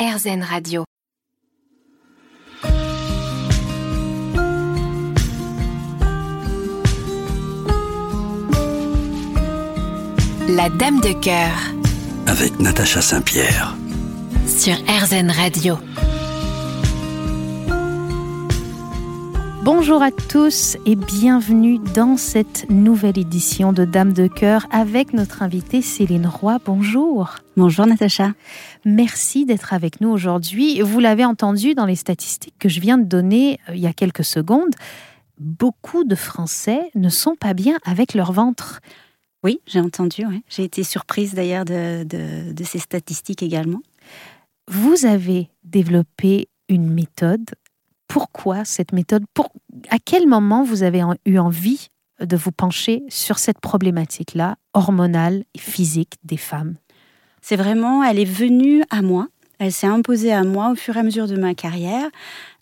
RZN Radio. La Dame de cœur. Avec Natacha Saint-Pierre. Sur RZN Radio. Bonjour à tous et bienvenue dans cette nouvelle édition de Dame de cœur avec notre invitée Céline Roy. Bonjour. Bonjour Natacha. Merci d'être avec nous aujourd'hui. Vous l'avez entendu dans les statistiques que je viens de donner euh, il y a quelques secondes. Beaucoup de Français ne sont pas bien avec leur ventre. Oui, j'ai entendu. J'ai été surprise d'ailleurs de, de ces statistiques également. Vous avez développé une méthode pourquoi cette méthode Pour, À quel moment vous avez eu envie de vous pencher sur cette problématique-là, hormonale et physique des femmes? C'est vraiment, elle est venue à moi. Elle s'est imposée à moi au fur et à mesure de ma carrière.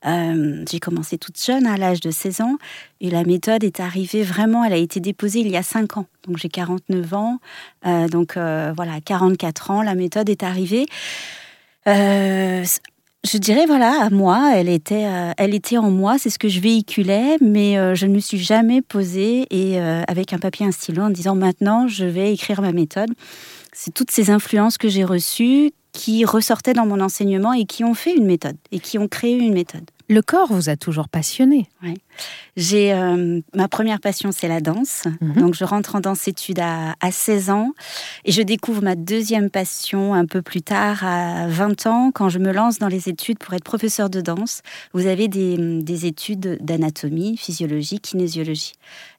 Euh, j'ai commencé toute jeune, à l'âge de 16 ans, et la méthode est arrivée vraiment, elle a été déposée il y a 5 ans. Donc j'ai 49 ans, euh, donc euh, voilà, 44 ans, la méthode est arrivée. Je dirais voilà, à moi, elle était, euh, elle était en moi, c'est ce que je véhiculais, mais euh, je ne me suis jamais posée et euh, avec un papier, un stylo, en disant maintenant je vais écrire ma méthode. C'est toutes ces influences que j'ai reçues qui ressortaient dans mon enseignement et qui ont fait une méthode et qui ont créé une méthode. Le corps vous a toujours passionné. Oui. J'ai euh, ma première passion, c'est la danse. Mhm. Donc je rentre en danse études à, 16 ans et je découvre ma deuxième passion un peu plus tard, à 20 ans, quand je me lance dans les études pour être professeur de danse. Vous avez des, études d'anatomie, physiologie, kinésiologie.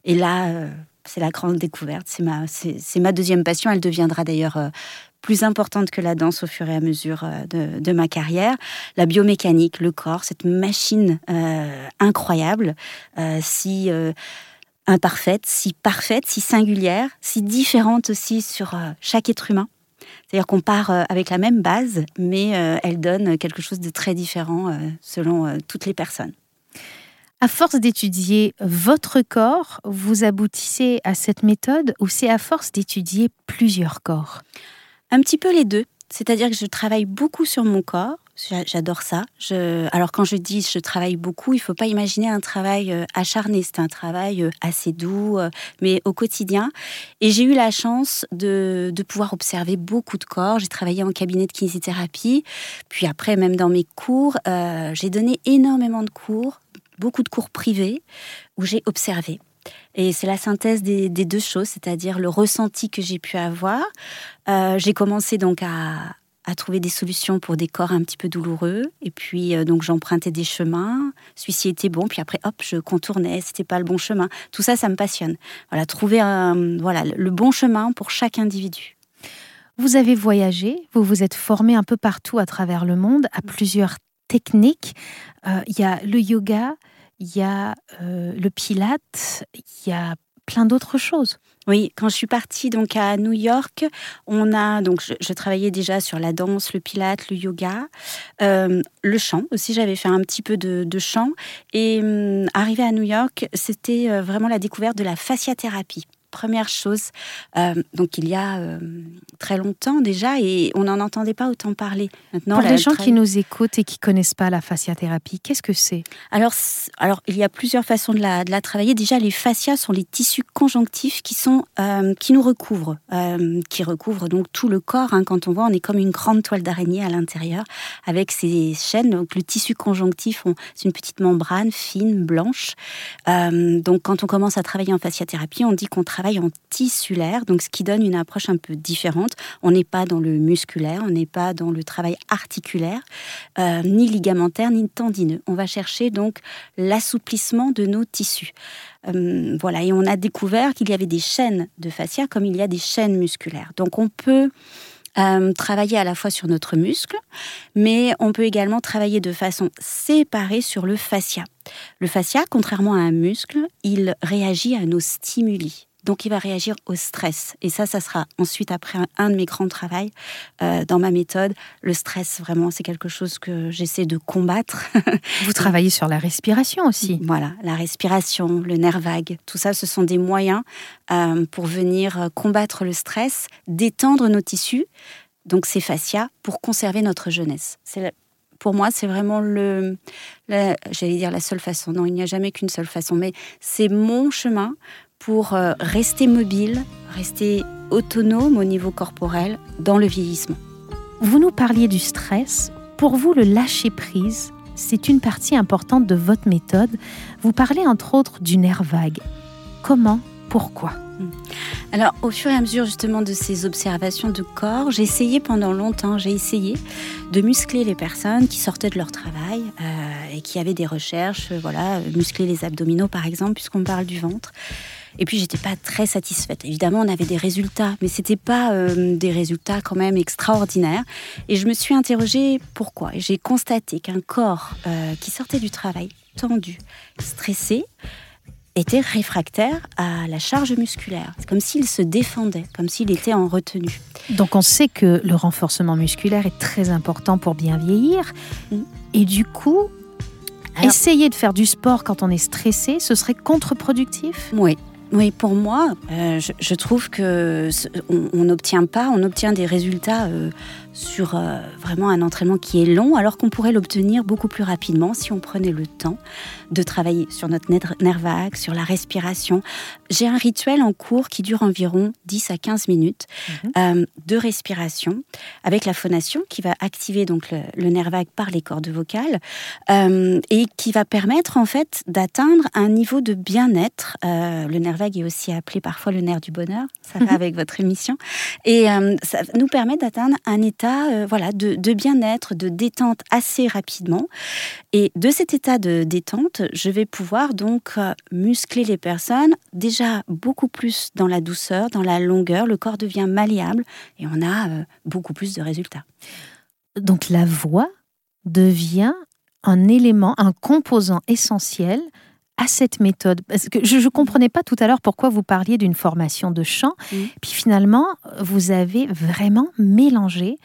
Et là, euh, c'est la grande découverte. C'est ma, c'est, ma deuxième passion. Elle deviendra d'ailleurs euh, plus importante que la danse au fur et à mesure euh, de, ma carrière. La biomécanique, le corps, cette machine euh, incroyable, si imparfaite, si parfaite, si singulière, si différente aussi sur chaque être humain. C'est-à-dire qu'on part avec la même base, mais elle donne quelque chose de très différent selon toutes les personnes. À force d'étudier votre corps, vous aboutissez à cette méthode ou c'est à force d'étudier plusieurs corps? Un petit peu les deux. C'est-à-dire que je travaille beaucoup sur mon corps. J'adore ça. Alors quand je dis je travaille beaucoup, il faut pas imaginer un travail euh, acharné. C'est un travail euh, assez doux, euh, mais au quotidien. Et j'ai eu la chance de, pouvoir observer beaucoup de corps. J'ai travaillé en cabinet de kinésithérapie. Puis après, même dans mes cours, j'ai donné énormément de cours beaucoup de cours privés où j'ai observé. Et c'est la synthèse des, deux choses, c'est-à-dire le ressenti que j'ai pu avoir. Euh, j'ai commencé donc à, trouver des solutions pour des corps un petit peu douloureux. Et puis, euh, donc, j'empruntais des chemins. Celui-ci était bon. Puis après, hop, je contournais. C'était pas le bon chemin. Tout ça, ça me passionne. Voilà, trouver un, voilà, le bon chemin pour chaque individu. Vous avez voyagé, vous vous êtes formé un peu partout à travers le monde, à plusieurs techniques. Euh, il y a le yoga, il y a euh, le pilate, il y a plein d'autres choses. Oui, quand je suis partie donc à New York, on a donc je, travaillais déjà sur la danse, le pilate, le yoga, euh, le chant aussi. J'avais fait un petit peu de, chant et hum, arrivé à New York, c'était vraiment la découverte de la fasciathérapie première chose, euh, donc il y a euh, très longtemps déjà, et on n'en entendait pas autant parler. Maintenant, Pour les gens qui nous écoutent et qui connaissent pas la fasciathérapie, qu'est-ce que c'est? Alors, alors, il y a plusieurs façons de la, de la, travailler. Déjà, les fascias sont les tissus conjonctifs qui, sont, euh, qui nous recouvrent, qui recouvrent donc tout le corps. Hein. Quand on voit, on est comme une grande toile d'araignée à l'intérieur, avec ces chaînes. Donc, le tissu conjonctif, c'est une petite membrane fine, blanche. donc, quand on commence à travailler en fasciathérapie, on dit qu'on travaille travaille en tissulaire, donc ce qui donne une approche un peu différente. On n'est pas dans le musculaire, on n'est pas dans le travail articulaire, euh, ni ligamentaire, ni tendineux. On va chercher donc l'assouplissement de nos tissus. Euh, voilà, et on a découvert qu'il y avait des chaînes de fascia comme il y a des chaînes musculaires. Donc on peut euh, travailler à la fois sur notre muscle, mais on peut également travailler de façon séparée sur le fascia. Le fascia, contrairement à un muscle, il réagit à nos stimuli. Donc il va réagir au stress. Et ça, ça sera ensuite après un, de mes grands travaux euh, dans ma méthode. Le stress, vraiment, c'est quelque chose que j'essaie de combattre. Vous travaillez sur la respiration aussi. Voilà, la respiration, le nerf vague, tout ça, ce sont des moyens euh, pour venir combattre le stress, détendre nos tissus donc ces fascias pour conserver notre jeunesse. C'est pour moi, c'est vraiment le, j'allais dire la seule façon. Non, il n'y a jamais qu'une seule façon, mais c'est mon chemin pour euh, rester mobile, rester autonome au niveau corporel dans le vieillissement. Vous nous parliez du stress. Pour vous, le lâcher prise, c'est une partie importante de votre méthode. Vous parlez entre autres du nerf vague. Comment? Pourquoi? Hmm. alors, au fur et à mesure justement de ces observations de corps, j'ai essayé pendant longtemps, j'ai essayé de muscler les personnes qui sortaient de leur travail euh, et qui avaient des recherches, euh, voilà, muscler les abdominaux par exemple, puisqu'on parle du ventre. Et puis j'étais pas très satisfaite. Évidemment, on avait des résultats, mais c'était pas euh, des résultats quand même extraordinaires. Et je me suis interrogée pourquoi? J'ai constaté qu'un corps qui sortait du travail tendu, stressé, était réfractaire à la charge musculaire. C'est comme s'il se défendait, comme s'il était en retenue. Donc on sait que le renforcement musculaire est très important pour bien vieillir. Mm. Et du coup, essayer de faire du sport quand on est stressé, ce serait contre-productif? Oui, oui, pour moi, euh, je, trouve que on n'obtient pas, on obtient des résultats euh, sur euh, vraiment un entraînement qui est long, alors qu'on pourrait l'obtenir beaucoup plus rapidement si on prenait le temps de travailler sur notre nerf vague, sur la respiration. J'ai un rituel en cours qui dure environ 10 à 15 minutes mhm. euh, de respiration avec la phonation qui va activer donc le, nerf vague par les cordes vocales euh, et qui va permettre en fait d'atteindre un niveau de bien-être. le nerf vague est aussi appelé parfois le nerf du bonheur, ça va mhm. avec votre émission, et ça nous permet d'atteindre un état euh, voilà, de, bien-être, de détente assez rapidement. Et de cet état de détente, je vais pouvoir donc euh, muscler les personnes déjà beaucoup plus dans la douceur, dans la longueur. Le corps devient malléable et on a euh, beaucoup plus de résultats. Donc la voix devient un élément, un composant essentiel à cette méthode. Parce que je ne comprenais pas tout à l'heure pourquoi vous parliez d'une formation de chant, puis finalement, vous avez vraiment mélangé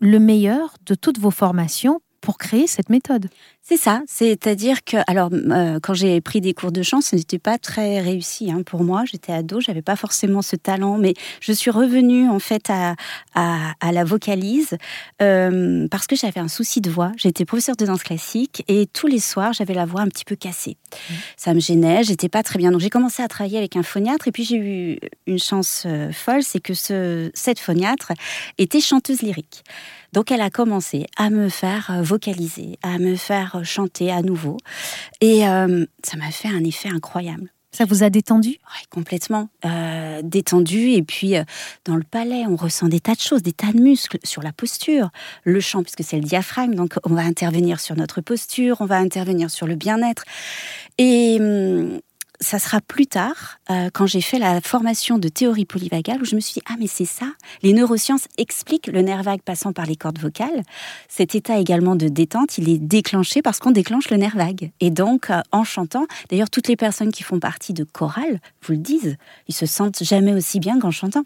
le meilleur de toutes vos formations pour créer cette méthode. C'est ça, c'est-à-dire que, alors, euh, quand j'ai pris des cours de chant, ce n'était pas très réussi hein, pour moi. J'étais ado, j'avais pas forcément ce talent, mais je suis revenue en fait à, à, la vocalise euh, parce que j'avais un souci de voix. J'étais professeure de danse classique et tous les soirs, j'avais la voix un petit peu cassée. Mmh. Ça me gênait, j'étais pas très bien. Donc j'ai commencé à travailler avec un phoniatre et puis j'ai eu une chance euh, folle, c'est que ce, cette phoniatre était chanteuse lyrique. Donc elle a commencé à me faire euh, vocaliser, à me faire euh, chanter à nouveau. Et euh, ça m'a fait un effet incroyable. Ça vous a détendu? Oui, complètement. détendu. Et puis, dans le palais, on ressent des tas de choses, des tas de muscles sur la posture. Le chant, puisque c'est le diaphragme, donc on va intervenir sur notre posture, on va intervenir sur le bien-être. Et hum, ça sera plus tard, euh, quand j'ai fait la formation de théorie polyvagale, où je me suis dit, ah mais c'est ça, les neurosciences expliquent le nerf vague passant par les cordes vocales. Cet état également de détente, il est déclenché parce qu'on déclenche le nerf vague. Et donc, euh, en chantant, d'ailleurs, toutes les personnes qui font partie de chorale vous le disent, ils se sentent jamais aussi bien qu'en chantant.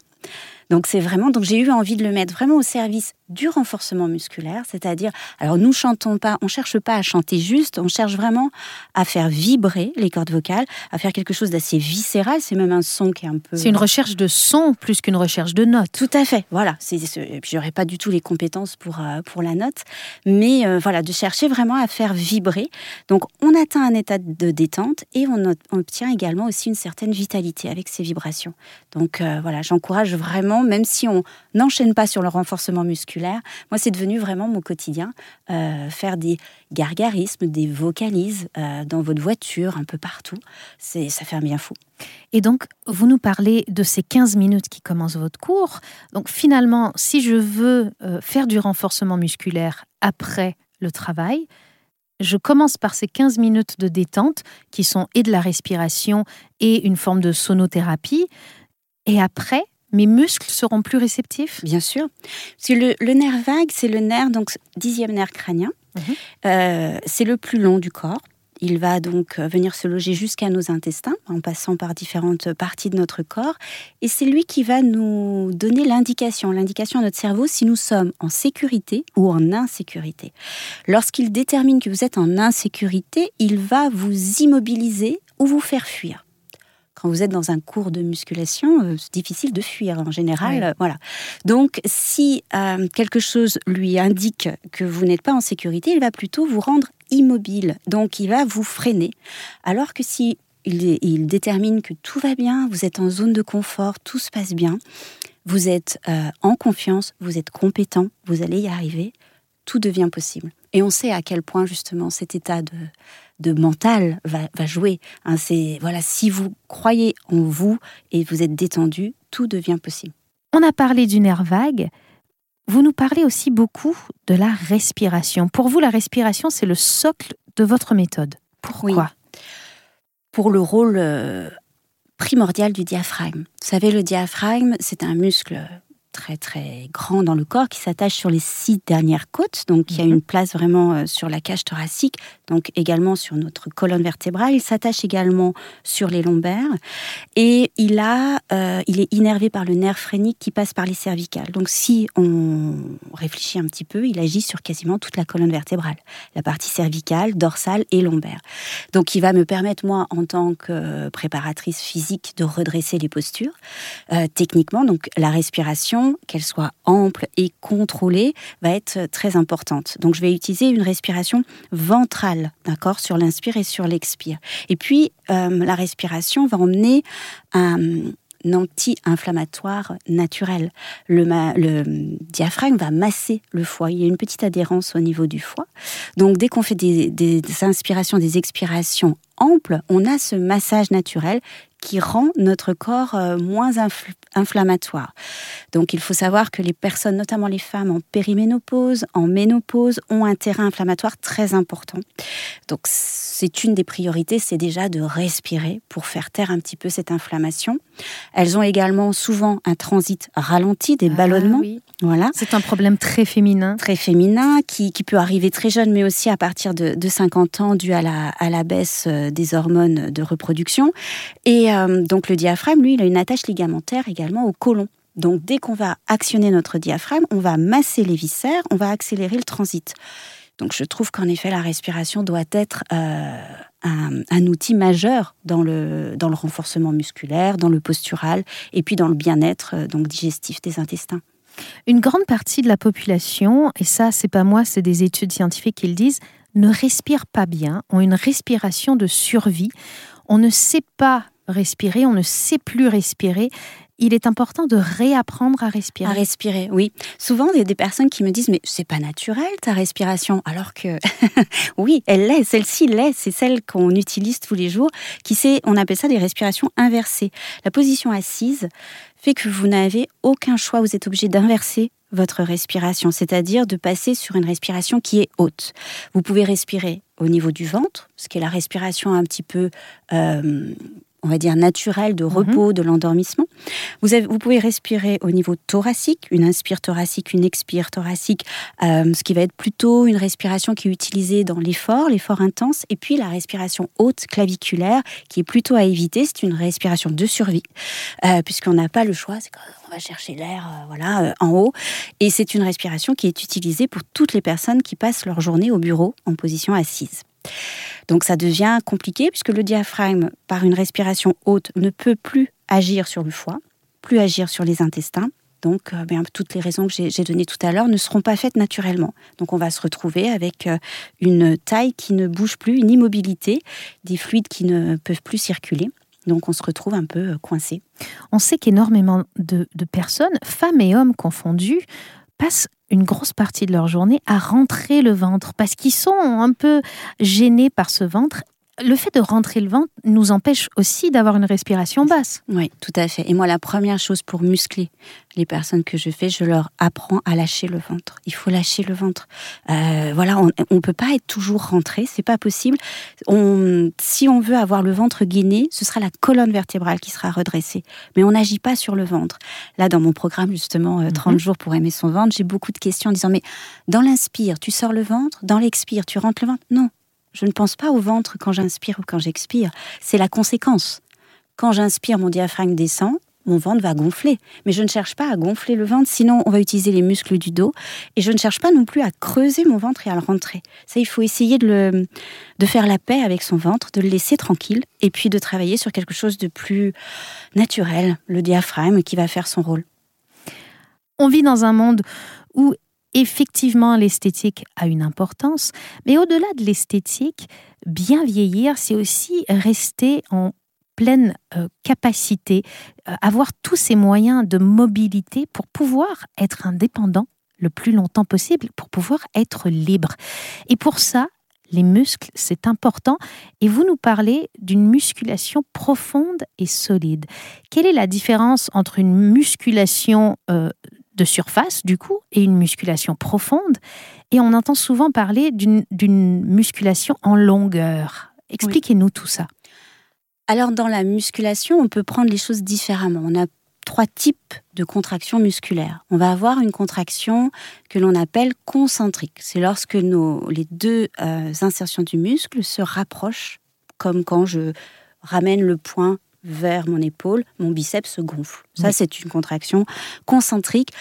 Donc c'est vraiment, donc j'ai eu envie de le mettre vraiment au service du renforcement musculaire, c'est-à-dire, alors nous chantons pas, on cherche pas à chanter juste, on cherche vraiment à faire vibrer les cordes vocales, à faire quelque chose d'assez viscéral. C'est même un son qui est un peu. C'est une recherche de son plus qu'une recherche de notes. Tout à fait, voilà. C'est, j'aurais pas du tout les compétences pour euh, pour la note, mais euh, voilà, de chercher vraiment à faire vibrer. Donc on atteint un état de détente et on, obtient également aussi une certaine vitalité avec ces vibrations. Donc euh, voilà, j'encourage vraiment, même si on n'enchaîne pas sur le renforcement musculaire, moi c'est devenu vraiment mon quotidien, euh, faire des gargarismes, des vocalises euh, dans votre voiture, un peu partout, ça fait un bien fou. Et donc, vous nous parlez de ces 15 minutes qui commencent votre cours. Donc finalement, si je veux euh, faire du renforcement musculaire après le travail, je commence par ces 15 minutes de détente qui sont et de la respiration et une forme de sonothérapie. Et après, mes muscles seront plus réceptifs Bien sûr. Parce que le, nerf vague, c'est le nerf, donc dixième nerf crânien. Mhm. Euh, c'est le plus long du corps. Il va donc euh, venir se loger jusqu'à nos intestins en passant par différentes parties de notre corps. Et c'est lui qui va nous donner l'indication, l'indication à notre cerveau si nous sommes en sécurité ou en insécurité. Lorsqu'il détermine que vous êtes en insécurité, il va vous immobiliser ou vous faire fuir. Quand vous êtes dans un cours de musculation, euh, c'est difficile de fuir en général. Voilà. Donc, si euh, quelque chose lui indique que vous n'êtes pas en sécurité, il va plutôt vous rendre immobile. Donc, il va vous freiner. Alors que si il, il détermine que tout va bien, vous êtes en zone de confort, tout se passe bien, vous êtes euh, en confiance, vous êtes compétent, vous allez y arriver, tout devient possible. Et on sait à quel point justement cet état de, de mental va, va jouer. hein. c'est voilà, si vous croyez en vous et vous êtes détendu, tout devient possible. On a parlé du nerf vague. Vous nous parlez aussi beaucoup de la respiration. Pour vous, la respiration, c'est le socle de votre méthode. Pourquoi? Pour le rôle euh, primordial du diaphragme. Vous savez, le diaphragme, c'est un muscle très très grand dans le corps qui s'attache sur les six dernières côtes. Donc il y a Mhm. une place vraiment euh, sur la cage thoracique, donc également sur notre colonne vertébrale. Il s'attache également sur les lombaires et il a, euh, il est innervé par le nerf phrénique qui passe par les cervicales. Donc si on réfléchit un petit peu, il agit sur quasiment toute la colonne vertébrale, la partie cervicale, dorsale et lombaire. Donc il va me permettre moi en tant que préparatrice physique de redresser les postures euh, techniquement. Donc la respiration, qu'elle soit ample et contrôlée, va être très importante. Donc je vais utiliser une respiration ventrale, d'accord, sur l'inspire et sur l'expire. Et puis euh, la respiration va emmener un anti-inflammatoire naturel. Le, diaphragme va masser le foie. Il y a une petite adhérence au niveau du foie. Donc, dès qu'on fait des- des inspirations, des expirations amples, on a ce massage naturel qui rend notre corps euh, moins infl- inflammatoire. Donc il faut savoir que les personnes, notamment les femmes en périménopause, en ménopause, ont un terrain inflammatoire très important. Donc c'est une des priorités, c'est déjà de respirer pour faire taire un petit peu cette inflammation. Elles ont également souvent un transit ralenti, des Ah ballonnements. oui. Voilà C'est un problème très féminin. très féminin qui, qui peut arriver très jeune, mais aussi à partir de, de 50 ans, dû à la, à la baisse euh, des hormones de reproduction. Et euh, donc le diaphragme, lui, il a une attache ligamentaire également au côlon. Donc dès qu'on va actionner notre diaphragme, on va masser les viscères, on va accélérer le transit. Donc je trouve qu'en effet, la respiration doit être euh, un, outil majeur dans le, dans le renforcement musculaire, dans le postural et puis dans le bien-être euh, donc digestif des intestins. Une grande partie de la population, et ça, c'est pas moi, c'est des études scientifiques qui le disent, ne respire pas bien, ont une respiration de survie. On ne sait pas respirer, on ne sait plus respirer. Il est important de réapprendre à respirer. À respirer, oui. Souvent, il y a des personnes qui me disent Mais c'est pas naturel ta respiration. Alors que, oui, elle l'est. Celle-ci l'est. C'est celle qu'on utilise tous les jours. Qui c'est, on appelle ça des respirations inversées. La position assise fait que vous n'avez aucun choix. Vous êtes obligé d'inverser votre respiration, c'est-à-dire de passer sur une respiration qui est haute. Vous pouvez respirer au niveau du ventre, ce qui est la respiration un petit peu, euh, on va dire, naturelle de repos, de l'endormissement. Vous, avez- vous pouvez respirer au niveau thoracique, une inspire thoracique, une expire thoracique, euh, ce qui va être plutôt une respiration qui est utilisée dans l'effort, l'effort intense, et puis la respiration haute claviculaire, qui est plutôt à éviter, c'est une respiration de survie, euh, puisqu'on n'a pas le choix, c'est qu'on va chercher l'air euh, voilà, euh, en haut, et c'est une respiration qui est utilisée pour toutes les personnes qui passent leur journée au bureau en position assise. Donc ça devient compliqué puisque le diaphragme, par une respiration haute, ne peut plus agir sur le foie, plus agir sur les intestins. Donc, euh, bien, toutes les raisons que j'ai données tout à l'heure ne seront pas faites naturellement. Donc, on va se retrouver avec euh, une taille qui ne bouge plus, une immobilité, des fluides qui ne peuvent plus circuler. Donc, on se retrouve un peu euh, coincé. On sait qu'énormément de, de personnes, femmes et hommes confondus, passent une grosse partie de leur journée à rentrer le ventre parce qu'ils sont un peu gênés par ce ventre. Le fait de rentrer le ventre nous empêche aussi d'avoir une respiration basse. Oui, tout à fait. Et moi, la première chose pour muscler les personnes que je fais, je leur apprends à lâcher le ventre. Il faut lâcher le ventre. Euh, voilà, on ne peut pas être toujours rentré, c'est pas possible. On, si on veut avoir le ventre gainé, ce sera la colonne vertébrale qui sera redressée. Mais on n'agit pas sur le ventre. Là, dans mon programme, justement, euh, 30 jours pour aimer son ventre, j'ai beaucoup de questions en disant, mais dans l'inspire, tu sors le ventre, dans l'expire, tu rentres le ventre? Non, je ne pense pas au ventre quand j'inspire ou quand j'expire. C'est la conséquence. Quand j'inspire, mon diaphragme descend, mon ventre va gonfler. Mais je ne cherche pas à gonfler le ventre, sinon on va utiliser les muscles du dos. Et je ne cherche pas non plus à creuser mon ventre et à le rentrer. Ça, il faut essayer de, le, de faire la paix avec son ventre, de le laisser tranquille, et puis de travailler sur quelque chose de plus naturel, le diaphragme qui va faire son rôle. On vit dans un monde où effectivement l'esthétique a une importance, mais au-delà de l'esthétique, bien vieillir, c'est aussi rester en pleine euh, capacité, euh, avoir tous ces moyens de mobilité pour pouvoir être indépendant le plus longtemps possible, pour pouvoir être libre. Et pour ça, les muscles, c'est important. Et vous nous parlez d'une musculation profonde et solide. Quelle est la différence entre une musculation euh, de surface, du coup, et une musculation profonde Et on entend souvent parler d'une musculation en longueur. Expliquez-nous tout ça. Alors dans la musculation, on peut prendre les choses différemment. On a trois types de contractions musculaires. On va avoir une contraction que l'on appelle concentrique. C'est lorsque nos, les deux euh, insertions du muscle se rapprochent, comme quand je ramène le poing vers mon épaule, mon biceps se gonfle. Ça, c'est une contraction concentrique.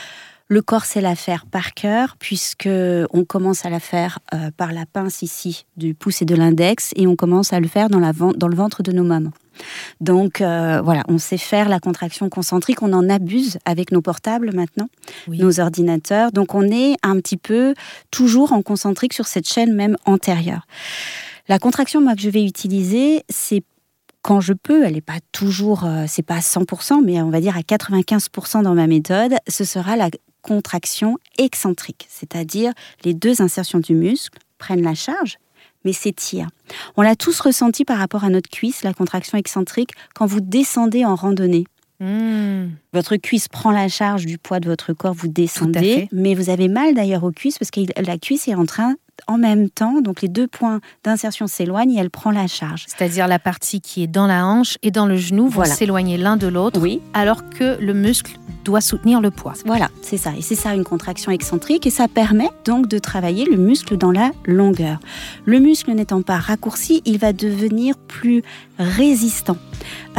Le corps sait la faire par cœur, puisque on commence à la faire euh, par la pince ici du pouce et de l'index, et on commence à le faire dans, la, dans le ventre de nos mamans. Donc euh, voilà, on sait faire la contraction concentrique, on en abuse avec nos portables maintenant, nos ordinateurs. Donc on est un petit peu toujours en concentrique sur cette chaîne même antérieure. La contraction moi que je vais utiliser, c'est quand je peux, elle n'est pas toujours, euh, c'est pas à 100%, mais on va dire à 95% dans ma méthode, ce sera la contraction excentrique, c'est-à-dire les deux insertions du muscle prennent la charge, mais s'étirent. On l'a tous ressenti par rapport à notre cuisse, la contraction excentrique, quand vous descendez en randonnée. Hmm. Votre cuisse prend la charge du poids de votre corps, vous descendez, mais vous avez mal d'ailleurs aux cuisses parce que la cuisse est en train en même temps, donc les deux points d'insertion s'éloignent et elle prend la charge. C'est-à-dire la partie qui est dans la hanche et dans le genou vont s'éloigner l'un de l'autre, oui. alors que le muscle doit soutenir le poids. Voilà, c'est ça. Et c'est ça une contraction excentrique et ça permet donc de travailler le muscle dans la longueur. Le muscle n'étant pas raccourci, il va devenir plus résistant.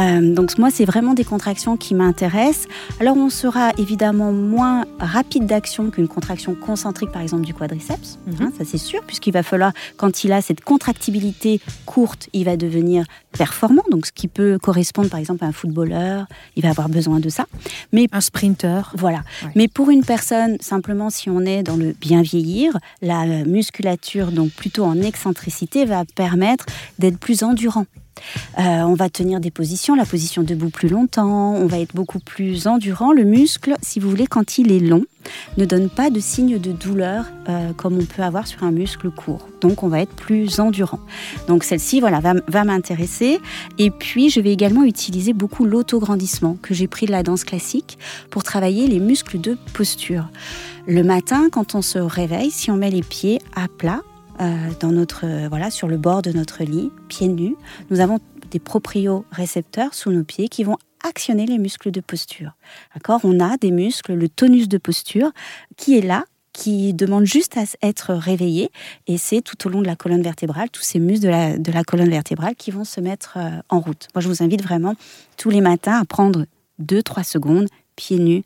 Euh, donc moi, c'est vraiment des contractions qui m'intéressent. Alors on sera évidemment moins rapide d'action qu'une contraction concentrique, par exemple du quadriceps. Mhm. Hein, ça c'est sûr, puisqu'il va falloir, quand il a cette contractibilité courte, il va devenir performant. Donc ce qui peut correspondre, par exemple, à un footballeur, il va avoir besoin de ça. Mais un sprinter. Voilà. Mais pour une personne, simplement, si on est dans le bien vieillir, la musculature, donc plutôt en excentricité, va permettre d'être plus endurant. Euh, on va tenir des positions, la position debout plus longtemps, on va être beaucoup plus endurant. Le muscle, si vous voulez, quand il est long, ne donne pas de signe de douleur euh, comme on peut avoir sur un muscle court. Donc on va être plus endurant. Donc celle-ci, voilà, va, va m'intéresser. Et puis je vais également utiliser beaucoup l'autograndissement que j'ai pris de la danse classique pour travailler les muscles de posture. Le matin, quand on se réveille, si on met les pieds à plat, dans notre, euh, voilà, sur le bord de notre lit, pieds nus. Nous avons des propriorécepteurs sous nos pieds qui vont actionner les muscles de posture. D'accord? On a des muscles, le tonus de posture, qui est là, qui demande juste à être réveillé. Et c'est tout au long de la colonne vertébrale, tous ces muscles de la, de la colonne vertébrale qui vont se mettre euh, en route. Moi, je vous invite vraiment tous les matins à prendre 2-3 secondes, pieds nus,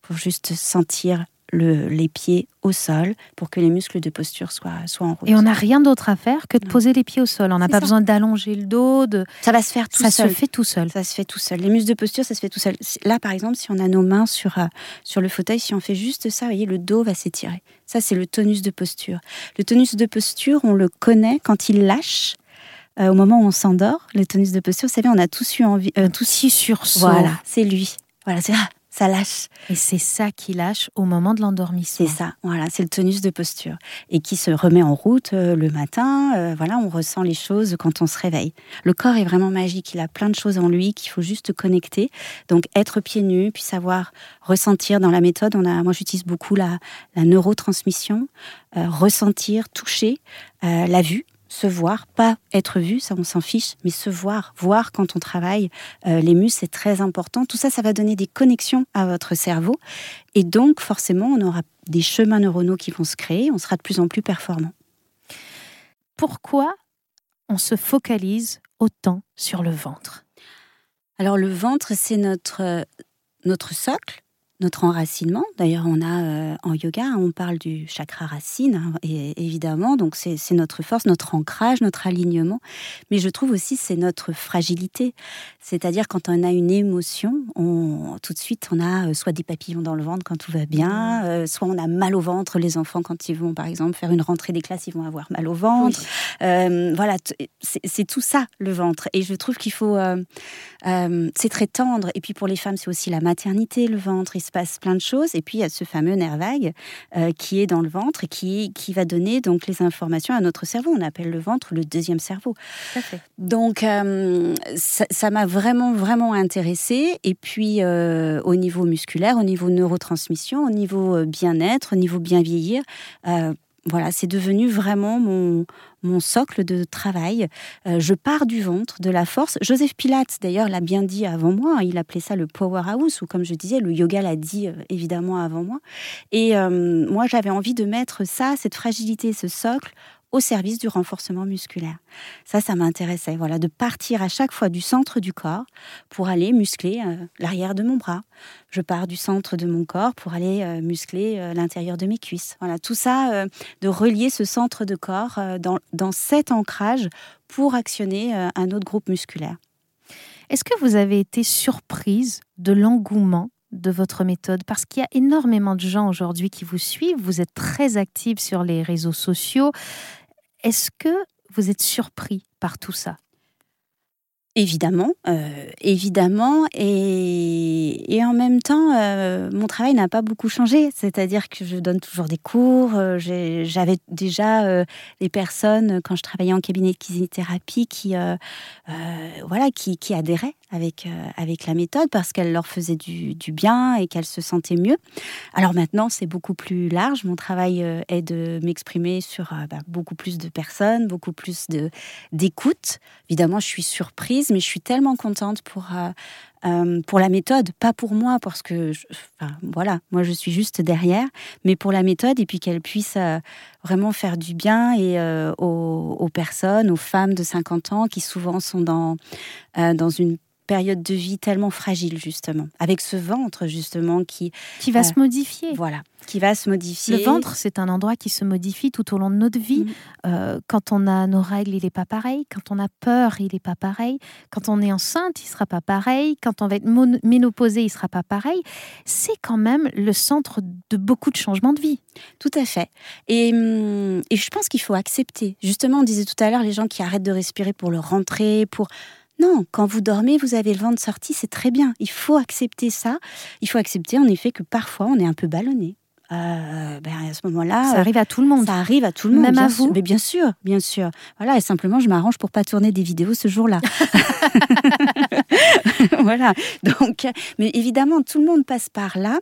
pour juste sentir les pieds au sol pour que les muscles de posture soient, soient en route. Et on n'a rien d'autre à faire que de poser les pieds au sol. On n'a pas besoin d'allonger le dos. De... Ça va se faire tout seul. Ça se fait tout seul. Ça se fait tout seul. Les muscles de posture, ça se fait tout seul. Là, par exemple, si on a nos mains sur, euh, sur le fauteuil, si on fait juste ça, vous voyez, le dos va s'étirer. Ça, c'est le tonus de posture. Le tonus de posture, on le connaît quand il lâche. Euh, au moment où on s'endort, le tonus de posture, vous savez, on a tous eu envie, euh, tous eu sursaut. Voilà, c'est lui. Voilà, c'est ça lâche. Et c'est ça qui lâche au moment de l'endormissement. C'est ça, voilà, c'est le tonus de posture. Et qui se remet en route euh, le matin, euh, voilà, on ressent les choses quand on se réveille. Le corps est vraiment magique, il a plein de choses en lui qu'il faut juste connecter. Donc être pieds nus, puis savoir ressentir dans la méthode, on a, moi j'utilise beaucoup la, la neurotransmission, euh, ressentir, toucher, la vue se voir, pas être vu, ça on s'en fiche, mais se voir, voir quand on travaille euh, les muscles, c'est très important. Tout ça, ça va donner des connexions à votre cerveau. Et donc, forcément, on aura des chemins neuronaux qui vont se créer, on sera de plus en plus performant. Pourquoi on se focalise autant sur le ventre? Alors, le ventre, c'est notre notre socle, notre enracinement. D'ailleurs, on a euh, en yoga, hein, on parle du chakra racine, hein, et, évidemment. Donc, c'est notre force, notre ancrage, notre alignement. Mais je trouve aussi c'est notre fragilité. C'est-à-dire quand on a une émotion, on, tout de suite, on a euh, soit des papillons dans le ventre quand tout va bien, mmh. euh, soit on a mal au ventre. Les enfants, quand ils vont, par exemple, faire une rentrée des classes, ils vont avoir mal au ventre. voilà, c'est tout ça, le ventre. Et je trouve qu'il faut... c'est très tendre. Et puis pour les femmes, c'est aussi la maternité, le ventre passe plein de choses. Et puis, il y a ce fameux nerf vague euh, qui est dans le ventre et qui, qui va donner donc les informations à notre cerveau. On appelle le ventre le deuxième cerveau. Donc, euh, ça m'a vraiment, vraiment intéressée. Et puis, euh, au niveau musculaire, au niveau neurotransmission, au niveau bien-être, au niveau bien vieillir, voilà, c'est devenu vraiment mon, mon socle de travail. Euh, je pars du ventre, de la force. Joseph Pilates, d'ailleurs, l'a bien dit avant moi. Il appelait ça le powerhouse, ou comme je disais, le yoga l'a dit euh, évidemment avant moi. Et euh, moi, j'avais envie de mettre ça, cette fragilité, ce socle, au service du renforcement musculaire. Ça, ça m'intéressait, voilà, de partir à chaque fois du centre du corps pour aller muscler euh, l'arrière de mon bras. Je pars du centre de mon corps pour aller euh, muscler euh, l'intérieur de mes cuisses. Voilà, tout ça, de relier ce centre de corps dans, dans cet ancrage pour actionner un autre groupe musculaire. Est-ce que vous avez été surprise de l'engouement de votre méthode? Parce qu'il y a énormément de gens aujourd'hui qui vous suivent, vous êtes très active sur les réseaux sociaux. Est-ce que vous êtes surpris par tout ça? Évidemment, euh, évidemment, et, en même temps, euh, mon travail n'a pas beaucoup changé. C'est-à-dire que je donne toujours des cours. Euh, j'avais déjà des personnes quand je travaillais en cabinet de kinésithérapie qui, voilà, qui, qui adhéraient avec, euh, avec la méthode parce qu'elle leur faisait du, bien et qu'elles se sentaient mieux. Alors maintenant, c'est beaucoup plus large. Mon travail euh, est de m'exprimer sur euh, bah, beaucoup plus de personnes, beaucoup plus d'écoute. Évidemment, je suis surprise, mais je suis tellement contente pour, pour la méthode, pas pour moi, parce que, voilà, moi je suis juste derrière, mais pour la méthode et puis qu'elle puisse vraiment faire du bien et aux, aux, personnes, aux femmes de 50 ans qui souvent sont dans, dans une période de vie tellement fragile, justement, avec ce ventre, justement, qui... Qui va euh, se modifier. Voilà, qui va se modifier. Le ventre, c'est un endroit qui se modifie tout au long de notre vie. Mm. Euh, quand on a nos règles, il n'est pas pareil. Quand on a peur, il n'est pas pareil. Quand on est enceinte, il sera pas pareil. Quand on va être ménopausé, il sera pas pareil. C'est quand même le centre de beaucoup de changements de vie. Tout à fait. Et, hum, et je pense qu'il faut accepter. Justement, on disait tout à l'heure, les gens qui arrêtent de respirer pour le rentrer, pour non, quand vous dormez, vous avez le vent de sortie, c'est très bien. Il faut accepter ça. Il faut accepter en effet que parfois on est un peu ballonné. Euh, ben, à ce moment-là, ça arrive à tout le monde. Ça arrive à tout le monde, même à vous. Mais bien sûr, bien sûr. Voilà, et simplement, je m'arrange pour pas tourner des vidéos ce jour-là. voilà. Donc, mais évidemment, tout le monde passe par là.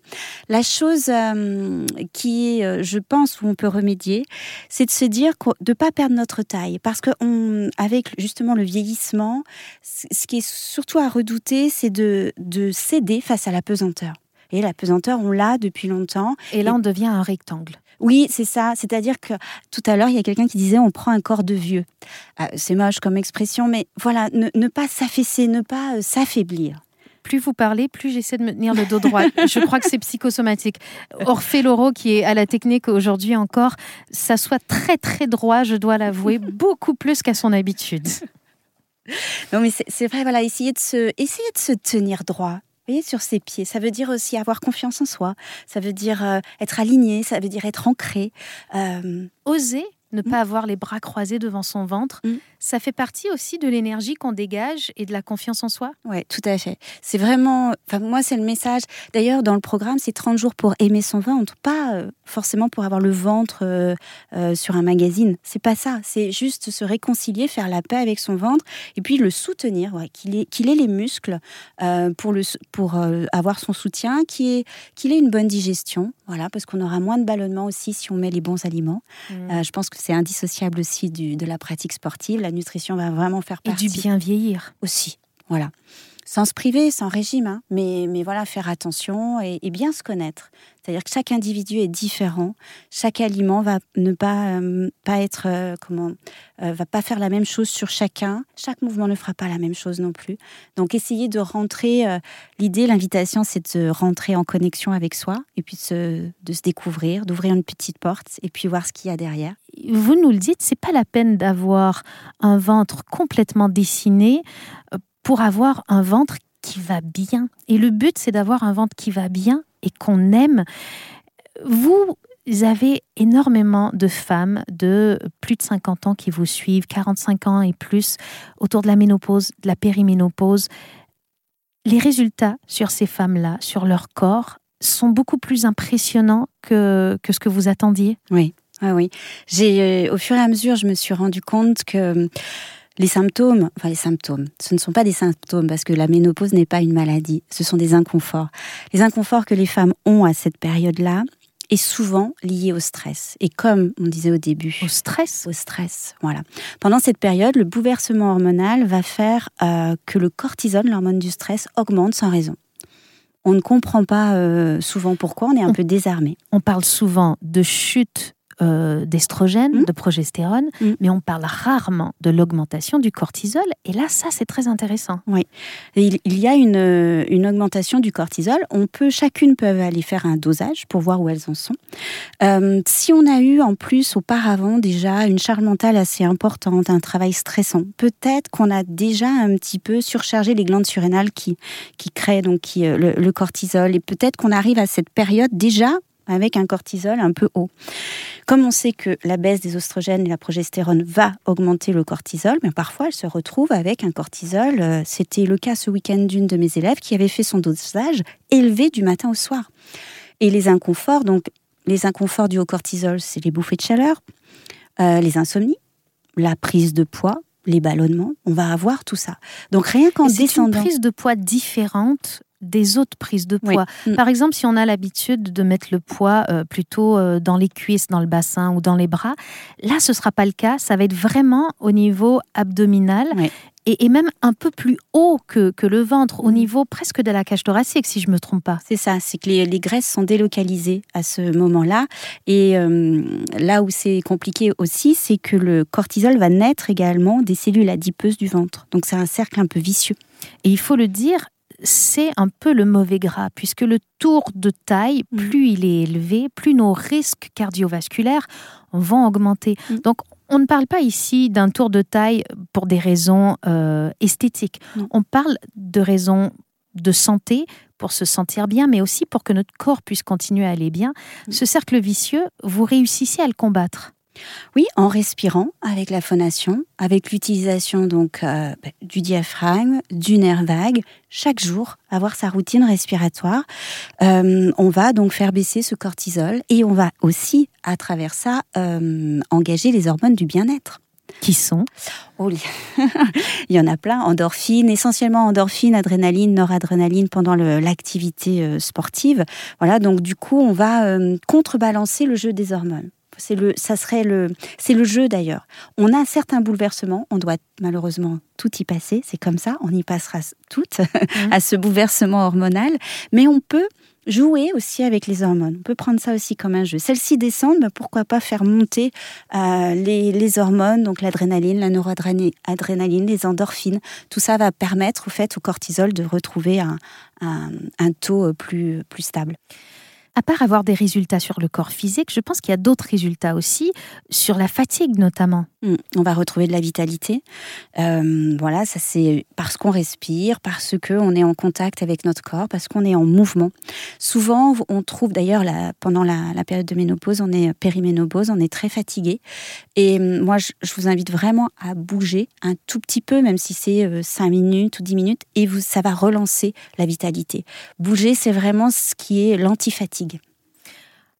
La chose euh, qui, euh, je pense, où on peut remédier, c'est de se dire de pas perdre notre taille, parce que on, avec justement le vieillissement, ce qui est surtout à redouter, c'est de, de céder face à la pesanteur. Et la pesanteur, on l'a depuis longtemps. Et là, on devient un rectangle. Oui, c'est ça. C'est-à-dire que tout à l'heure, il y a quelqu'un qui disait on prend un corps de vieux. Ah, c'est moche comme expression, mais voilà, ne, pas s'affaisser, ne pas euh, s'affaiblir plus vous parlez, plus j'essaie de me tenir le dos droit. Je crois que c'est psychosomatique. Orphée Loro, qui est à la technique aujourd'hui encore, ça soit très très droit, je dois l'avouer, beaucoup plus qu'à son habitude. Non, mais c'est vrai, voilà, essayer de se, essayer de se tenir droit voyez, sur ses pieds. Ça veut dire aussi avoir confiance en soi. Ça veut dire euh, être aligné. Ça veut dire être ancré. Euh, Oser ne pas mm. avoir les bras croisés devant son ventre, mm. Ça fait partie aussi de l'énergie qu'on dégage et de la confiance en soi? Oui, tout à fait. C'est vraiment, enfin, moi, c'est le message. D'ailleurs, dans le programme, c'est 30 jours pour aimer son ventre, pas euh, forcément pour avoir le ventre euh, euh, sur un magazine. C'est pas ça. C'est juste se réconcilier, faire la paix avec son ventre et puis le soutenir, qu'il ait, qu'il ait les muscles pour, le, pour avoir son soutien, qu'il ait, qu'il ait une bonne digestion, voilà, parce qu'on aura moins de ballonnement aussi si on met les bons aliments. Mm. je pense que c'est indissociable aussi du, de la pratique sportive. La nutrition va vraiment faire partie. Et du bien vieillir. Aussi, voilà. sans se priver, sans régime, hein. mais, mais voilà, faire attention et, bien se connaître. C'est-à-dire que chaque individu est différent, chaque aliment va ne pas, euh, pas être, euh, comment, euh, va pas faire la même chose sur chacun, chaque mouvement ne fera pas la même chose non plus. Donc essayer de rentrer, l'idée, l'invitation, c'est de rentrer en connexion avec soi et puis de se, de se découvrir, d'ouvrir une petite porte et puis voir ce qu'il y a derrière. Vous nous le dites, c'est pas la peine d'avoir un ventre complètement dessiné pour avoir un ventre qui va bien. Et le but, c'est d'avoir un ventre qui va bien et qu'on aime. Vous avez énormément de femmes de plus de 50 ans qui vous suivent, 45 ans et plus, autour de la ménopause, de la périménopause. Les résultats sur ces femmes-là, sur leur corps, sont beaucoup plus impressionnants que, que ce que vous attendiez? Oui, oui, oui. J'ai, euh, au fur et à mesure, je me suis rendu compte que les symptômes, enfin les symptômes, ce ne sont pas des symptômes parce que la ménopause n'est pas une maladie, ce sont des inconforts. Les inconforts que les femmes ont à cette période-là est souvent lié au stress. Et comme on disait au début, au stress, au stress, voilà. Pendant cette période, le bouleversement hormonal va faire euh, que le cortisol, l'hormone du stress, augmente sans raison. On ne comprend pas euh, souvent pourquoi, on est un peu désarmé. On parle souvent de chute euh, d'estrogène, mmh. de progestérone, mmh. mais on parle rarement de l'augmentation du cortisol. Et là, ça, c'est très intéressant. Oui, il, y a une, une, augmentation du cortisol. On peut, chacune peut aller faire un dosage pour voir où elles en sont. Euh, si on a eu en plus auparavant déjà une charge mentale assez importante, un travail stressant, peut-être qu'on a déjà un petit peu surchargé les glandes surrénales qui, qui créent donc qui, euh, le, le cortisol. Et peut-être qu'on arrive à cette période déjà avec un cortisol un peu haut. Comme on sait que la baisse des oestrogènes et la progestérone va augmenter le cortisol, mais parfois elle se retrouve avec un cortisol. Euh, c'était le cas ce week-end d'une de mes élèves qui avait fait son dosage élevé du matin au soir. Et les inconforts, donc les inconforts du haut cortisol, c'est les bouffées de chaleur, euh, les insomnies, la prise de poids, les ballonnements, on va avoir tout ça. Donc rien qu'en descendant. C'est une prise de poids différente des autres prises de poids. Mm. Par exemple, si on a l'habitude de mettre le poids euh, plutôt euh, dans les cuisses, dans le bassin ou dans les bras, là, ce ne sera pas le cas. Ça va être vraiment au niveau abdominal. Et, même un peu plus haut que, que, le ventre, au mm. niveau presque de la cage thoracique, si je ne me trompe pas. C'est ça, c'est que les, graisses sont délocalisées à ce moment-là. Et euh, là où c'est compliqué aussi, c'est que le cortisol va naître également des cellules adipeuses du ventre. Donc c'est un cercle un peu vicieux. Et il faut le dire, c'est un peu le mauvais gras, puisque le tour de taille, mm. plus il est élevé, plus nos risques cardiovasculaires vont augmenter. Mm. Donc, on ne parle pas ici d'un tour de taille pour des raisons euh, esthétiques. On parle de raisons de santé pour se sentir bien, mais aussi pour que notre corps puisse continuer à aller bien. Mm. Ce cercle vicieux, vous réussissez à le combattre. Oui, en respirant avec la phonation, avec l'utilisation donc euh, bah, du diaphragme, du nerf vague, chaque jour avoir sa routine respiratoire. Euh, on va donc faire baisser ce cortisol et on va aussi, à travers ça, euh, engager les hormones du bien-être. Qui sont? Oh, Il y en a plein. Endorphines, essentiellement endorphines, adrénaline, noradrénaline pendant l'activité sportive. Voilà, donc du coup, on va contrebalancer le jeu des hormones. C'est le, ça serait le, c'est le jeu d'ailleurs. On a certains bouleversements, on doit malheureusement tout y passer, c'est comme ça, on y passera toutes mmh. à ce bouleversement hormonal, mais on peut jouer aussi avec les hormones. On peut prendre ça aussi comme un jeu. Celles-ci descendent, bah, pourquoi pas faire monter euh, les, hormones, donc l'adrénaline, la noradrénaline, les endorphines. Tout ça va permettre au fait au cortisol de retrouver un, un taux plus, plus stable à part avoir des résultats sur le corps physique, je pense qu'il y a d'autres résultats aussi, sur la fatigue notamment. Hmm, on va retrouver de la vitalité. Euh, voilà, ça c'est parce qu'on respire, parce qu'on est en contact avec notre corps, parce qu'on est en mouvement. Souvent, on trouve d'ailleurs pendant la, période de ménopause, on est périménopause, on est très fatigué. Et hum, moi, je, vous invite vraiment à bouger un tout petit peu, même si c'est 5 euh, minutes ou 10 minutes, et vous, ça va relancer la vitalité. Bouger, c'est vraiment ce qui est l'antifatigue.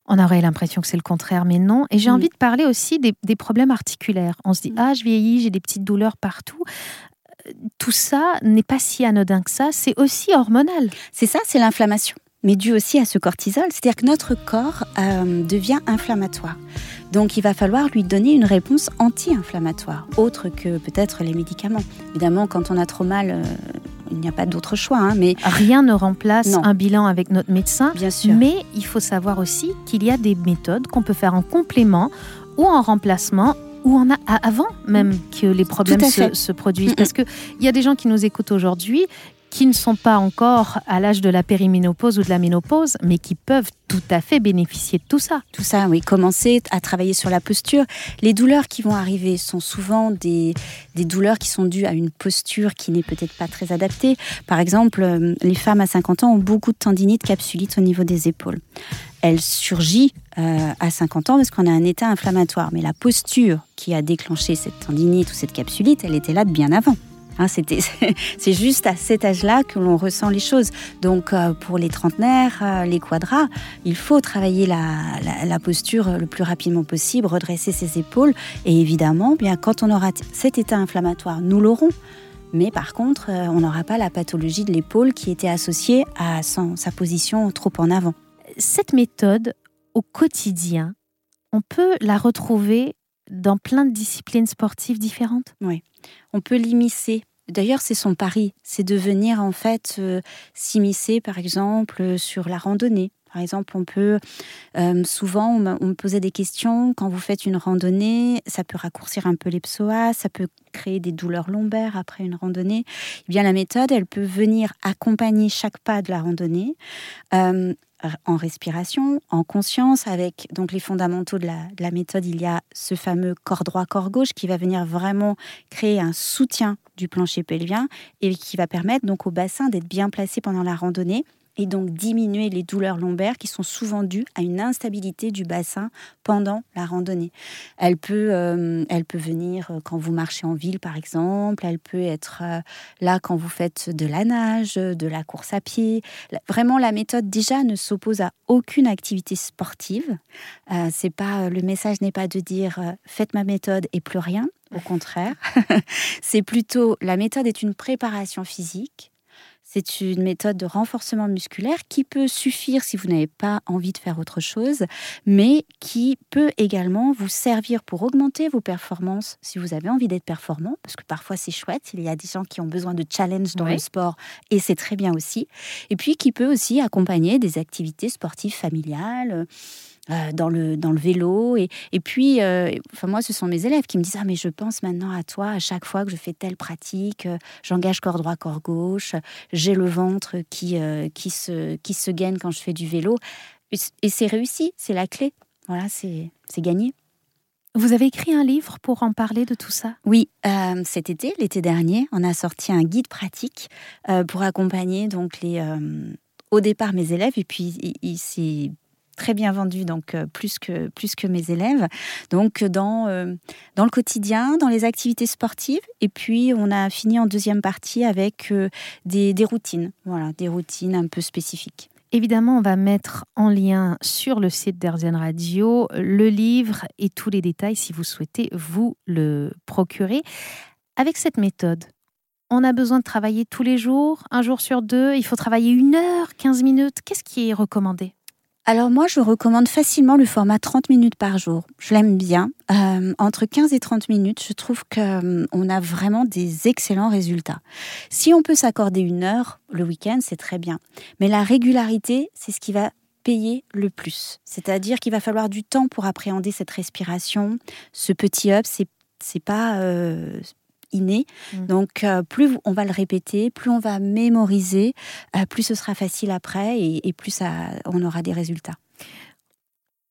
On aurait l'impression que c'est le contraire, mais non. Et j'ai mm. envie de parler aussi des, problèmes articulaires. On se dit, mm. ah, je vieillis, j'ai des petites douleurs partout. Tout ça n'est pas si anodin que ça, c'est aussi hormonal. C'est ça, c'est l'inflammation, mais dû aussi à ce cortisol. C'est-à-dire que notre corps euh, devient inflammatoire. Donc il va falloir lui donner une réponse anti-inflammatoire, autre que peut-être les médicaments. Évidemment, quand on a trop mal, euh, il n'y a pas d'autre choix. hein, mais Rien ne remplace Non. un bilan avec notre médecin. bien sûr. Mais il faut savoir aussi qu'il y a des méthodes qu'on peut faire en complément ou en remplacement ou en a, avant même que les problèmes se, se produisent. Mm, Parce qu'il y a des gens qui nous écoutent aujourd'hui qui ne sont pas encore à l'âge de la périménopause ou de la ménopause, mais qui peuvent tout à fait bénéficier de tout ça. Tout ça, oui, commencer à travailler sur la posture. Les douleurs qui vont arriver sont souvent des, douleurs qui sont dues à une posture qui n'est peut-être pas très adaptée. Par exemple, euh, les femmes à 50 ans ont beaucoup de tendinite, capsulite au niveau des épaules. Elle surgit euh, à 50 ans parce qu'on a un état inflammatoire. Mais la posture qui a déclenché cette tendinite ou cette capsulite, elle était là bien avant. Hein, c'était, c'est juste à cet âge-là que l'on ressent les choses. Donc, euh, pour les trentenaires, euh, les quadras, il faut travailler la, la- la posture le plus rapidement possible, redresser ses épaules. Et évidemment, bien, quand on aura cet état inflammatoire, nous l'aurons. Mais par contre, euh, on n'aura pas la pathologie de l'épaule qui était associée à son- sa position trop en avant. Cette méthode, au quotidien, on peut la retrouver dans plein de disciplines sportives différentes? On peut l'immiscer. D'ailleurs, c'est son pari, c'est de venir en fait euh, s'immiscer, par exemple, sur la randonnée. Par exemple, on peut euh, souvent on me posait des questions quand vous faites une randonnée, ça peut raccourcir un peu les psoas, ça peut créer des douleurs lombaires après une randonnée. Eh bien, la méthode, elle peut venir accompagner chaque pas de la randonnée. euh, en respiration, en conscience, avec donc les fondamentaux de la, de la méthode, il y a ce fameux corps droit, corps gauche qui va venir vraiment créer un soutien du plancher pelvien et qui va permettre donc au bassin d'être bien placé pendant la randonnée et donc diminuer les douleurs lombaires qui sont souvent dues à une instabilité du bassin pendant la randonnée. Elle peut, euh, elle peut venir euh, quand vous marchez en ville par exemple, elle peut être euh, là quand vous faites de la nage, de la course à pied. Vraiment la méthode déjà ne s'oppose à aucune activité sportive. C'est pas le message n'est pas de dire faites ma méthode et plus rien. Au contraire, c'est plutôt la méthode est une préparation physique. C'est une méthode de renforcement musculaire qui peut suffire si vous n'avez pas envie de faire autre chose, mais qui peut également vous servir pour augmenter vos performances si vous avez envie d'être performant, parce que parfois c'est chouette, il y a des gens qui ont besoin de challenge dans Oui. le sport et c'est très bien aussi. Et puis qui peut aussi accompagner des activités sportives familiales. Euh, dans le, dans le vélo. Et, et puis, euh, enfin, moi, ce sont mes élèves qui me disent Ah, mais je pense maintenant à toi à chaque fois que je fais telle pratique. euh, J'engage corps droit, corps gauche. J'ai le ventre qui, qui, se, qui se gaine quand je fais du vélo. Et c'est réussi, c'est la clé. Voilà, c'est c'est gagné. Vous avez écrit un livre pour en parler de tout ça? Oui, euh, cet été, l'été dernier, on a sorti un guide pratique euh, pour accompagner donc les, euh, au départ mes élèves et puis il, il s'est très bien vendu donc euh, plus que plus que mes élèves donc dans euh, dans le quotidien dans les activités sportives et puis on a fini en deuxième partie avec euh, des, des routines voilà des routines un peu spécifiques Évidemment, on va mettre en lien sur le site d'Airzen Radio le livre et tous les détails si vous souhaitez vous le procurer. Avec cette méthode, on a besoin de travailler tous les jours, un jour sur deux, il faut travailler une heure, 15 minutes. Qu'est-ce qui est recommandé? Alors moi, je recommande facilement le format 30 minutes par jour. Je l'aime bien. Euh, entre 15 et 30 minutes, je trouve qu'on a vraiment des excellents résultats. Si on peut s'accorder une heure le week-end, c'est très bien. Mais la régularité, c'est ce qui va payer le plus. C'est-à-dire qu'il va falloir du temps pour appréhender cette respiration. Ce petit up, c'est pas euh, inné. Mm. Donc, euh, plus on va le répéter, plus on va mémoriser, euh, plus ce sera facile après et, et plus ça, on aura des résultats.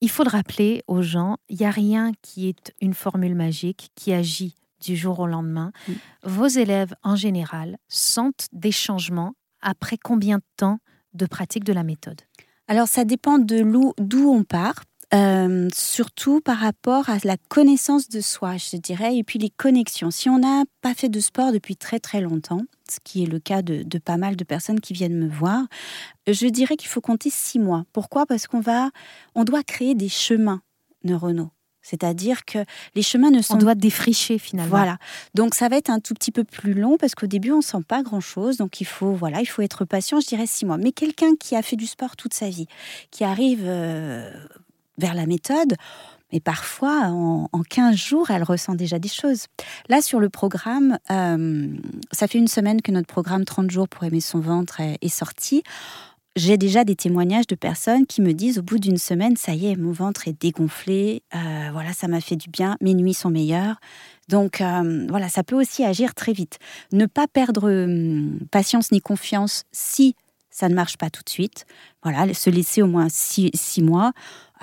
Il faut le rappeler aux gens, il n'y a rien qui est une formule magique qui agit du jour au lendemain. Mm. Vos élèves, en général, sentent des changements après combien de temps de pratique de la méthode? Alors, ça dépend de d'où on part. Euh, surtout par rapport à la connaissance de soi, je dirais, et puis les connexions. Si on n'a pas fait de sport depuis très très longtemps, ce qui est le cas de, de pas mal de personnes qui viennent me voir, je dirais qu'il faut compter six mois. Pourquoi? Parce qu'on va, on doit créer des chemins neuronaux. C'est-à-dire que les chemins ne sont On doit défricher finalement. Voilà. Donc ça va être un tout petit peu plus long parce qu'au début on sent pas grand-chose. Donc il faut voilà, il faut être patient. Je dirais six mois. Mais quelqu'un qui a fait du sport toute sa vie, qui arrive euh, vers la méthode, Mais parfois, en, 15 jours, elle ressent déjà des choses. Là, sur le programme, euh, ça fait une semaine que notre programme 30 jours pour aimer son ventre est, sorti. J'ai déjà des témoignages de personnes qui me disent au bout d'une semaine, ça y est, mon ventre est dégonflé, euh, voilà, ça m'a fait du bien, mes nuits sont meilleures. Donc euh, voilà, ça peut aussi agir très vite. Ne pas perdre hum, patience ni confiance si ça ne marche pas tout de suite. Voilà, se laisser au moins six, mois.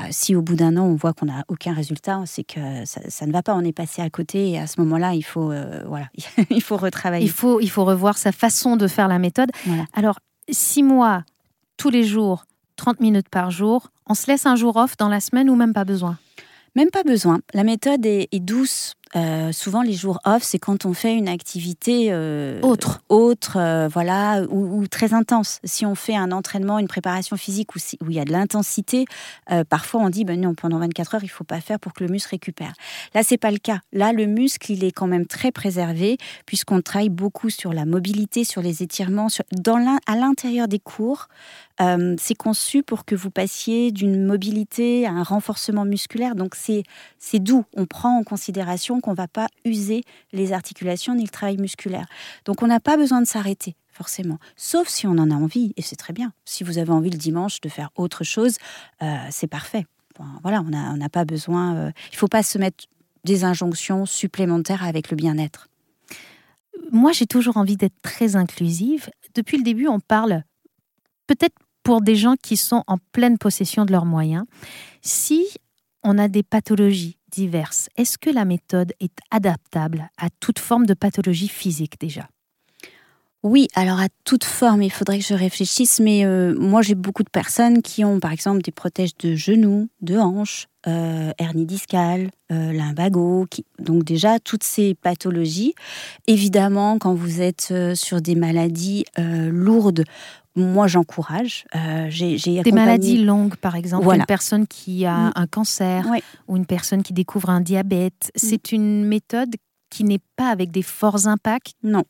Euh, si au bout d'un an on voit qu'on n'a aucun résultat, c'est que ça, ne va pas. On est passé à côté et à ce moment-là, il faut euh, voilà, il faut retravailler. Il faut il faut revoir sa façon de faire la méthode. Alors six mois tous les jours, 30 minutes par jour. On se laisse un jour off dans la semaine ou même pas besoin? Même pas besoin. La méthode est douce euh, souvent, les jours off, c'est quand on fait une activité euh, autre, autre euh, voilà, ou, très intense. Si on fait un entraînement, une préparation physique où, où il y a de l'intensité, parfois on dit ben non, pendant 24 heures, il faut pas faire pour que le muscle récupère. Là, c'est pas le cas. Là, le muscle, il est quand même très préservé puisqu'on travaille beaucoup sur la mobilité, sur les étirements, sur, dans à l'intérieur des cours. c'est conçu pour que vous passiez d'une mobilité à un renforcement musculaire. Donc c'est doux. On prend en considération qu'on ne va pas user les articulations ni le travail musculaire. Donc on n'a pas besoin de s'arrêter forcément, sauf si on en a envie, et c'est très bien. Si vous avez envie le dimanche de faire autre chose, euh, c'est parfait. voilà, on n'a pas besoin, euh, il ne faut pas se mettre des injonctions supplémentaires avec le bien-être. Moi, j'ai toujours envie d'être très inclusive. Depuis le début, on parle peut-être pour des gens qui sont en pleine possession de leurs moyens. Si on a des pathologies diverses. Est-ce que la méthode est adaptable à toute forme de pathologie physique déjà? Oui, alors à toute forme, il faudrait que je réfléchisse, mais euh, moi j'ai beaucoup de personnes qui ont par exemple des protèges de genoux, de hanches, euh, hernie discale, euh, lumbago, qui... donc déjà toutes ces pathologies. Évidemment, quand vous êtes sur des maladies lourdes moi, j'encourage. Euh, j'ai, Des maladies longues, par exemple, une personne qui a mm. un cancer ou une personne qui découvre un diabète. Mm. C'est une méthode qui n'est pas avec des forts impacts? Non.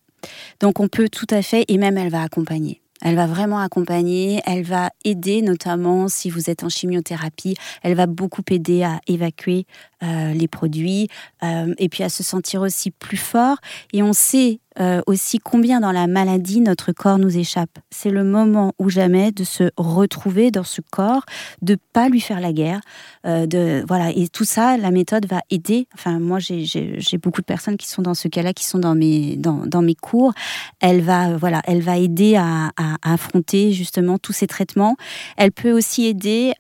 Donc on peut tout à fait, et même elle va accompagner. Elle va vraiment accompagner, elle va aider notamment si vous êtes en chimiothérapie, elle va beaucoup aider à évacuer euh, les produits euh, et puis à se sentir aussi plus fort. Et on sait euh, aussi combien dans la maladie notre corps nous échappe. C'est le moment ou jamais de se retrouver dans ce corps, de pas lui faire la guerre, de voilà et tout ça, la méthode va aider. Enfin moi j'ai beaucoup de personnes qui sont dans ce cas-là, qui sont dans mes dans, mes cours. Elle va voilà, elle va aider à, affronter justement tous ces traitements. Elle peut aussi aider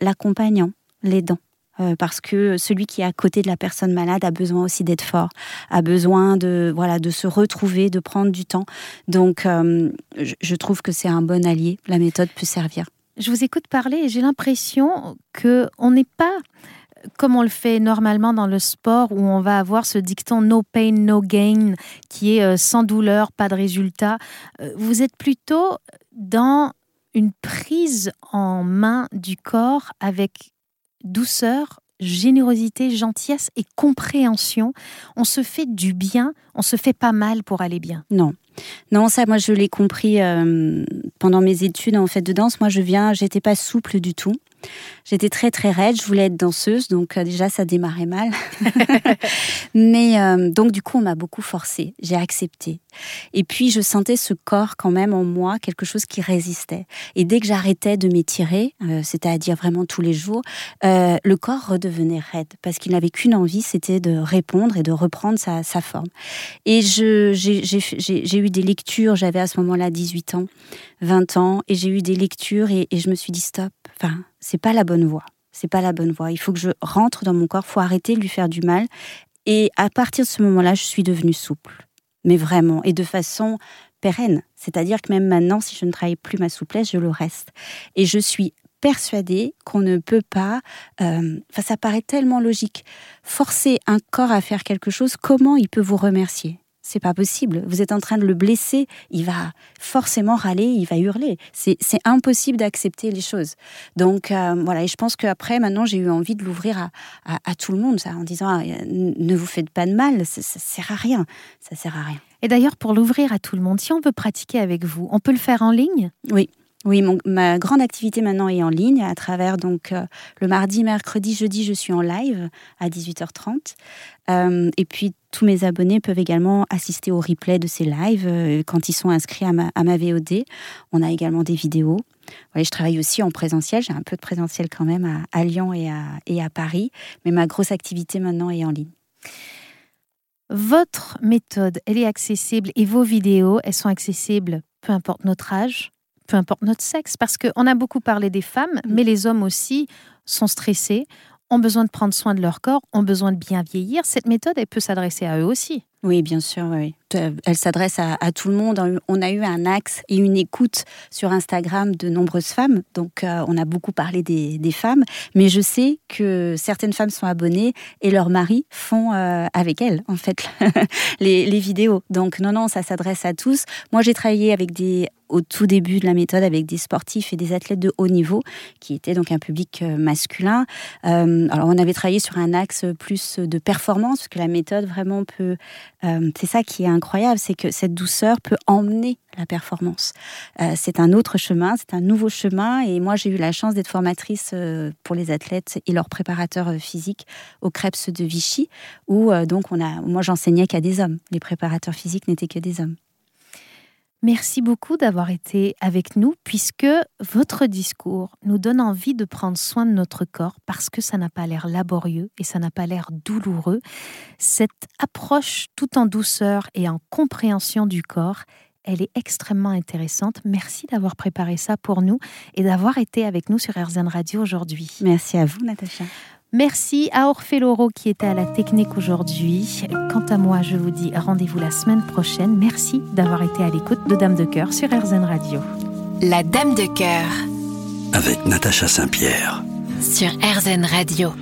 l'accompagnant, l'aidant. Euh, parce que celui qui est à côté de la personne malade a besoin aussi d'être fort, a besoin de voilà de se retrouver, de prendre du temps. Donc, euh, je trouve que c'est un bon allié. La méthode peut servir. Je vous écoute parler et j'ai l'impression que on n'est pas comme on le fait normalement dans le sport où on va avoir ce dicton no pain, no gain qui est euh, sans douleur, pas de résultat. Vous êtes plutôt dans une prise en main du corps avec douceur, générosité, gentillesse et compréhension. On se fait du bien, on se fait pas mal pour aller bien. Non. Non, ça, moi, je l'ai compris euh, pendant mes études en fait de danse. Moi, je viens, j'étais pas souple du tout. J'étais très très raide, je voulais être danseuse, donc euh, déjà ça démarrait mal. Mais euh, donc du coup on m'a beaucoup forcée, j'ai accepté. Et puis je sentais ce corps quand même en moi, quelque chose qui résistait. Et dès que j'arrêtais de m'étirer, c'est-à-dire vraiment tous les jours, le corps redevenait raide parce qu'il n'avait qu'une envie, c'était de répondre et de reprendre sa, forme. Et j'ai des lectures, j'avais à ce moment-là 18 ans, 20 ans, et j'ai eu des lectures et, et je me suis dit stop, enfin c'est pas la bonne voie. C'est pas la bonne voie. Il faut que je rentre dans mon corps, faut arrêter de lui faire du mal. Et à partir de ce moment-là, je suis devenue souple. Mais vraiment, et de façon pérenne. C'est-à-dire que même maintenant, si je ne travaille plus ma souplesse, je le reste. Et je suis persuadée qu'on ne peut pas, euh, enfin ça paraît tellement logique, forcer un corps à faire quelque chose, comment il peut vous remercier? C'est pas possible. Vous êtes en train de le blesser. Il va forcément râler, il va hurler. C'est impossible d'accepter les choses. Donc euh, voilà, et je pense qu'après, maintenant, j'ai eu envie de l'ouvrir à, tout le monde, ça, en disant ah, ne vous faites pas de mal, ça, ça sert à rien. Ça sert à rien. Et d'ailleurs, pour l'ouvrir à tout le monde, si on veut pratiquer avec vous, on peut le faire en ligne? Oui. Oui, ma grande activité maintenant est en ligne à travers donc euh, le mardi, mercredi, jeudi, je suis en live à 18h30. Euh, et puis tous mes abonnés peuvent également assister au replay de ces lives euh, quand ils sont inscrits à ma, VOD. On a également des vidéos. je travaille aussi en présentiel. J'ai un peu de présentiel quand même à, Lyon et à, et à Paris, mais ma grosse activité maintenant est en ligne. Votre méthode, elle est accessible et vos vidéos, elles sont accessibles peu importe notre âge, peu importe notre sexe, parce qu'on a beaucoup parlé des femmes, mm. mais les hommes aussi sont stressés, ont besoin de prendre soin de leur corps, ont besoin de bien vieillir. Cette méthode, elle peut s'adresser à eux aussi. Oui, bien sûr, oui. Elle s'adresse à, tout le monde. On a eu un axe et une écoute sur Instagram de nombreuses femmes. Donc, euh, on a beaucoup parlé des, femmes. Mais je sais que certaines femmes sont abonnées et leurs maris font euh, avec elles, en fait, les, vidéos. Donc, non, non, ça s'adresse à tous. Moi, j'ai travaillé avec des au tout début de la méthode avec des sportifs et des athlètes de haut niveau, qui étaient donc un public euh, masculin. Alors on avait travaillé sur un axe plus de performance, parce que la méthode vraiment peut... Euh, c'est ça qui est incroyable, c'est que cette douceur peut emmener la performance. c'est un autre chemin, c'est un nouveau chemin, et moi j'ai eu la chance d'être formatrice pour les athlètes et leurs préparateurs physiques au Krebs de Vichy, où donc on a, moi j'enseignais qu'à des hommes. Les préparateurs physiques n'étaient que des hommes. Merci beaucoup d'avoir été avec nous puisque votre discours nous donne envie de prendre soin de notre corps parce que ça n'a pas l'air laborieux et ça n'a pas l'air douloureux. Cette approche tout en douceur et en compréhension du corps, elle est extrêmement intéressante. Merci d'avoir préparé ça pour nous et d'avoir été avec nous sur RZN Radio aujourd'hui. Merci à vous, Natacha. Merci à Orphée Loro qui était à la technique aujourd'hui. Quant à moi, je vous dis rendez-vous la semaine prochaine. Merci d'avoir été à l'écoute de Dame de Cœur sur RZN Radio. La Dame de Cœur. Avec Natacha Saint-Pierre. Sur RZN Radio.